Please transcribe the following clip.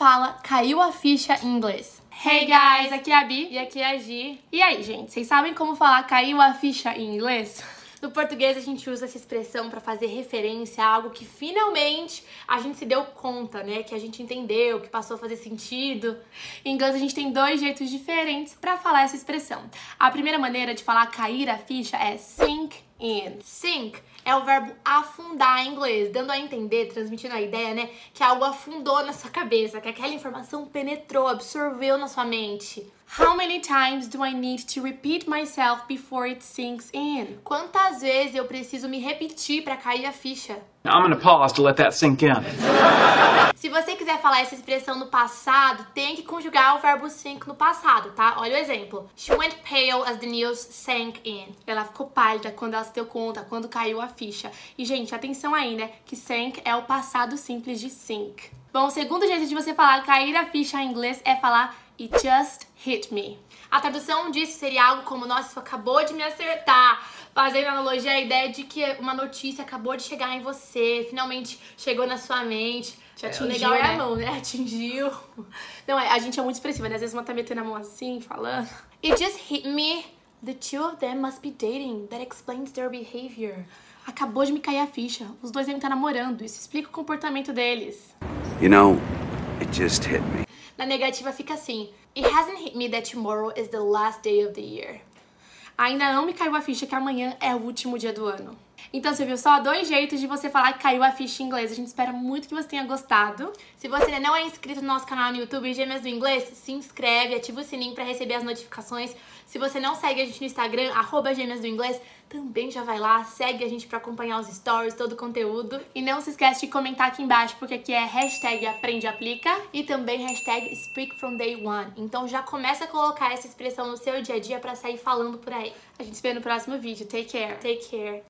fala caiu a ficha em inglês. Hey guys, aqui é a Bi. E aqui é a Gi. E aí, gente, vocês sabem como falar caiu a ficha em inglês? No português a gente usa essa expressão para fazer referência a algo que finalmente a gente se deu conta, né? Que a gente entendeu, que passou a fazer sentido. Em inglês a gente tem dois jeitos diferentes para falar essa expressão. A primeira maneira de falar cair a ficha é sink in. Sink é o verbo afundar em inglês, dando a entender, transmitindo a ideia, né, que algo afundou na sua cabeça, que aquela informação penetrou, absorveu na sua mente. How many times do I need to repeat myself before it sinks in? Quantas vezes eu preciso me repetir para cair a ficha? I'm gonna pause to let that sink in. Se você quiser falar essa expressão no passado, tem que conjugar o verbo sink no passado, tá? Olha o exemplo. She went pale as the news sank in. Ela ficou pálida quando ela se deu conta, quando caiu a ficha. E, gente, atenção aí, né? Que sank é o passado simples de sink. Bom, o segundo jeito de você falar cair a ficha em inglês é falar It just hit me. A tradução disso seria algo como: Nossa, isso acabou de me acertar. Fazendo analogia à ideia de que uma notícia acabou de chegar em você, finalmente chegou na sua mente. Te É, atingiu, o legal é né? a mão, né? Atingiu. Não, é, a gente é muito expressiva, né? Às vezes uma tá metendo a mão assim, falando. It just hit me. The two of them must be dating. That explains their behavior. Acabou de me cair a ficha. Os dois devem estar namorando. Isso explica o comportamento deles. You know, it just hit me. Na negativa fica assim: It hasn't hit me that tomorrow is the last day of the year. Ainda não me caiu a ficha que amanhã é o último dia do ano. Então você viu só dois jeitos de você falar que caiu a ficha em inglês. A gente espera muito que você tenha gostado. Se você ainda não é inscrito no nosso canal no YouTube Gêmeas do Inglês, se inscreve, ativa o sininho para receber as notificações. Se você não segue a gente no Instagram, arroba Gêmeas do Inglês, também já vai lá, segue a gente para acompanhar os stories, todo o conteúdo. E não se esquece de comentar aqui embaixo, porque aqui é hashtag aprende aplica. E também hashtag Speak From Day One. Então já começa a colocar essa expressão no seu dia a dia para sair falando por aí. A gente se vê no próximo vídeo. Take care. Take care.